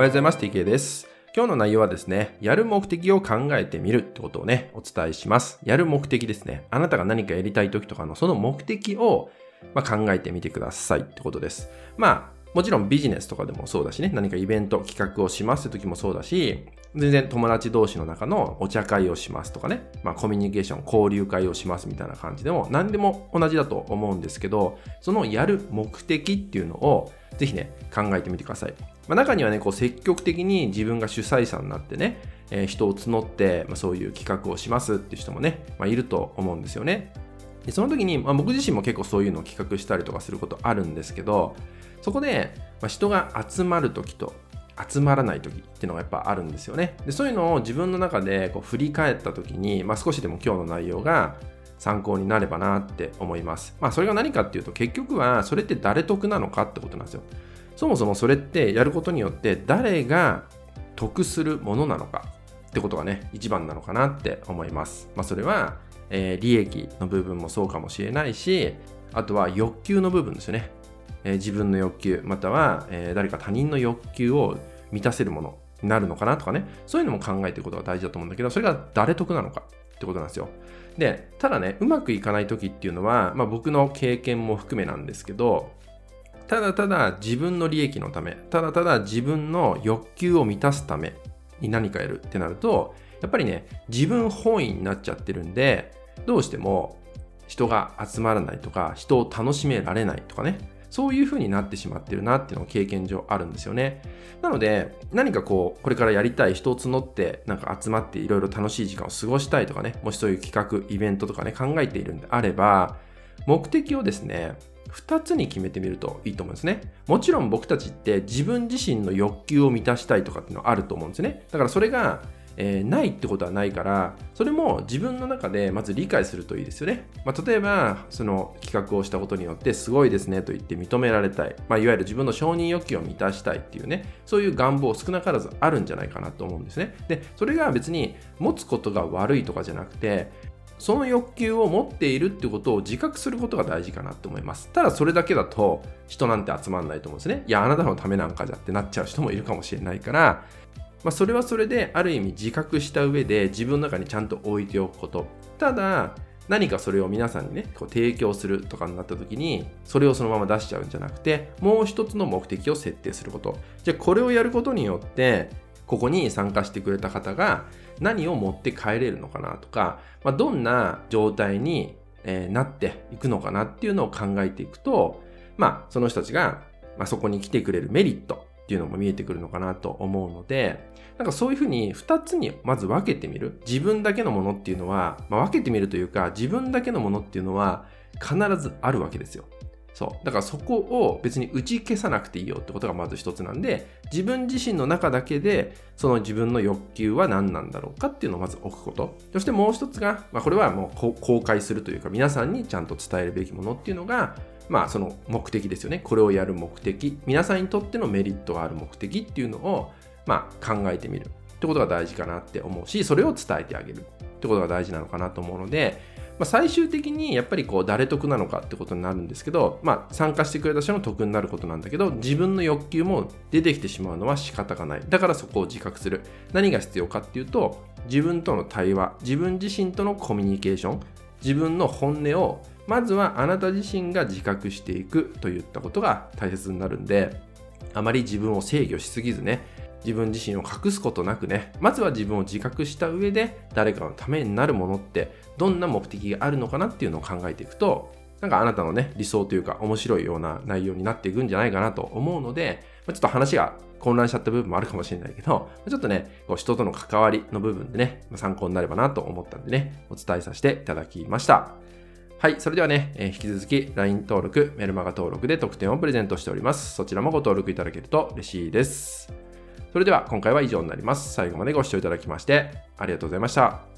はようございます。TK です。今日の内容はですね、やる目的を考えてみるってことをね、お伝えします。やる目的ですね。あなたが何かやりたい時とかのその目的を、まあ、考えてみてくださいってことです。まあ、もちろんビジネスとかでもそうだしね、何かイベント、企画をしますって時もそうだし、全然友達同士の中のお茶会をしますとかね、まあコミュニケーション、交流会をしますみたいな感じでも何でも同じだと思うんですけど、そのやる目的っていうのをぜひね、考えてみてください。まあ、中にはね、こう積極的に自分が主催者になってね、えー人を募って、まあ、そういう企画をしますっていう人もね、まあ、いると思うんですよね。でその時に、まあ、僕自身も結構そういうのを企画したりとかすることあるんですけど、そこで、まあ、人が集まる時と集まらない時っていうのがやっぱあるんですよね。でそういうのを自分の中でこう振り返った時に、まあ、少しでも今日の内容が参考になればなって思います。まあそれが何かっていうと結局はそれって誰得なのかってことなんですよ。そもそもそれってやることによって誰が得するものなのかってことがね一番なのかなって思います。まあそれは、えー利益の部分もそうかもしれないしあとは欲求の部分ですよね。えー自分の欲求または、えー誰か他人の欲求を満たせるものになるのかなとかねそういうのも考えていくことが大事だと思うんだけどそれが誰得なのかってことなんですよ。でただねうまくいかない時っていうのは、まあ、僕の経験も含めなんですけどただただ自分の利益のためただただ自分の欲求を満たすために何かやるってなるとやっぱりね自分本位になっちゃってるんでどうしても人が集まらないとか人を楽しめられないとかねそういう風になってしまってるなっていうのが経験上あるんですよね。なので、何かこう、これからやりたい人を募って、なんか集まっていろいろ楽しい時間を過ごしたいとかね、もしそういう企画、イベントとかね、考えているんであれば、目的をですね、2つに決めてみるといいと思うんですね。もちろん僕たちって自分自身の欲求を満たしたいとかっていうのはあると思うんですね。だからそれがえーないってことはないからそれも自分の中でまず理解するといいですよね、まあ、例えばその企画をしたことによってすごいですねと言って認められたい、まあ、いわゆる自分の承認欲求を満たしたいっていうねそういう願望少なからずあるんじゃないかなと思うんですねでそれが別に持つことが悪いとかじゃなくてその欲求を持っているってことを自覚することが大事かなと思います。ただそれだけだと人なんて集まんないと思うんですね。いや、あなたのためなんかじゃってなっちゃう人もいるかもしれないから、まあ、それはそれである意味自覚した上で自分の中にちゃんと置いておくこと。ただ、何かそれを皆さんにね、こう提供するとかになった時に、それをそのまま出しちゃうんじゃなくて、もう一つの目的を設定すること。じゃあこれをやることによって、ここに参加してくれた方が何を持って帰れるのかなとか、まあ、どんな状態に、えなっていくのかなっていうのを考えていくと、まあ、その人たちが、ま、そこに来てくれるメリットっていうのも見えてくるのかなと思うので、なんかそういうふうに2つにまず分けてみる。自分だけのものっていうのは、まあ、分けてみるというか、自分だけのものっていうのは必ずあるわけですよ。そう。だからそこを別に打ち消さなくていいよってことがまず一つなんで、自分自身の中だけで、その自分の欲求は何なんだろうかっていうのをまず置くこと。そしてもう一つが、まあ、これはもう公開するというか、皆さんにちゃんと伝えるべきものっていうのが、まあその目的ですよね。これをやる目的。皆さんにとってのメリットがある目的っていうのを、まあ考えてみる。ってことが大事かなって思うし、それを伝えてあげる。ってことが大事なのかなと思うので、まあ、最終的にやっぱりこう誰得なのかってことになるんですけど、まあ、参加してくれた人の得になることなんだけど自分の欲求も出てきてしまうのは仕方がない。だからそこを自覚する。何が必要かっていうと自分との対話。自分自身とのコミュニケーション。自分の本音をまずはあなた自身が自覚していくといったことが大切になるんであまり自分を制御しすぎずね自分自身を隠すことなくねまずは自分を自覚した上で誰かのためになるものってどんな目的があるのかなっていうのを考えていくとなんかあなたのね理想というか面白いような内容になっていくんじゃないかなと思うのでちょっと話が混乱しちゃった部分もあるかもしれないけどちょっとねこう人との関わりの部分でね参考になればなと思ったんでねお伝えさせていただきました。はい。それではね、えー引き続き LINE 登録、メルマガ登録で特典をプレゼントしております。そちらもご登録いただけると嬉しいです。それでは今回は以上になります。最後までご視聴いただきましてありがとうございました。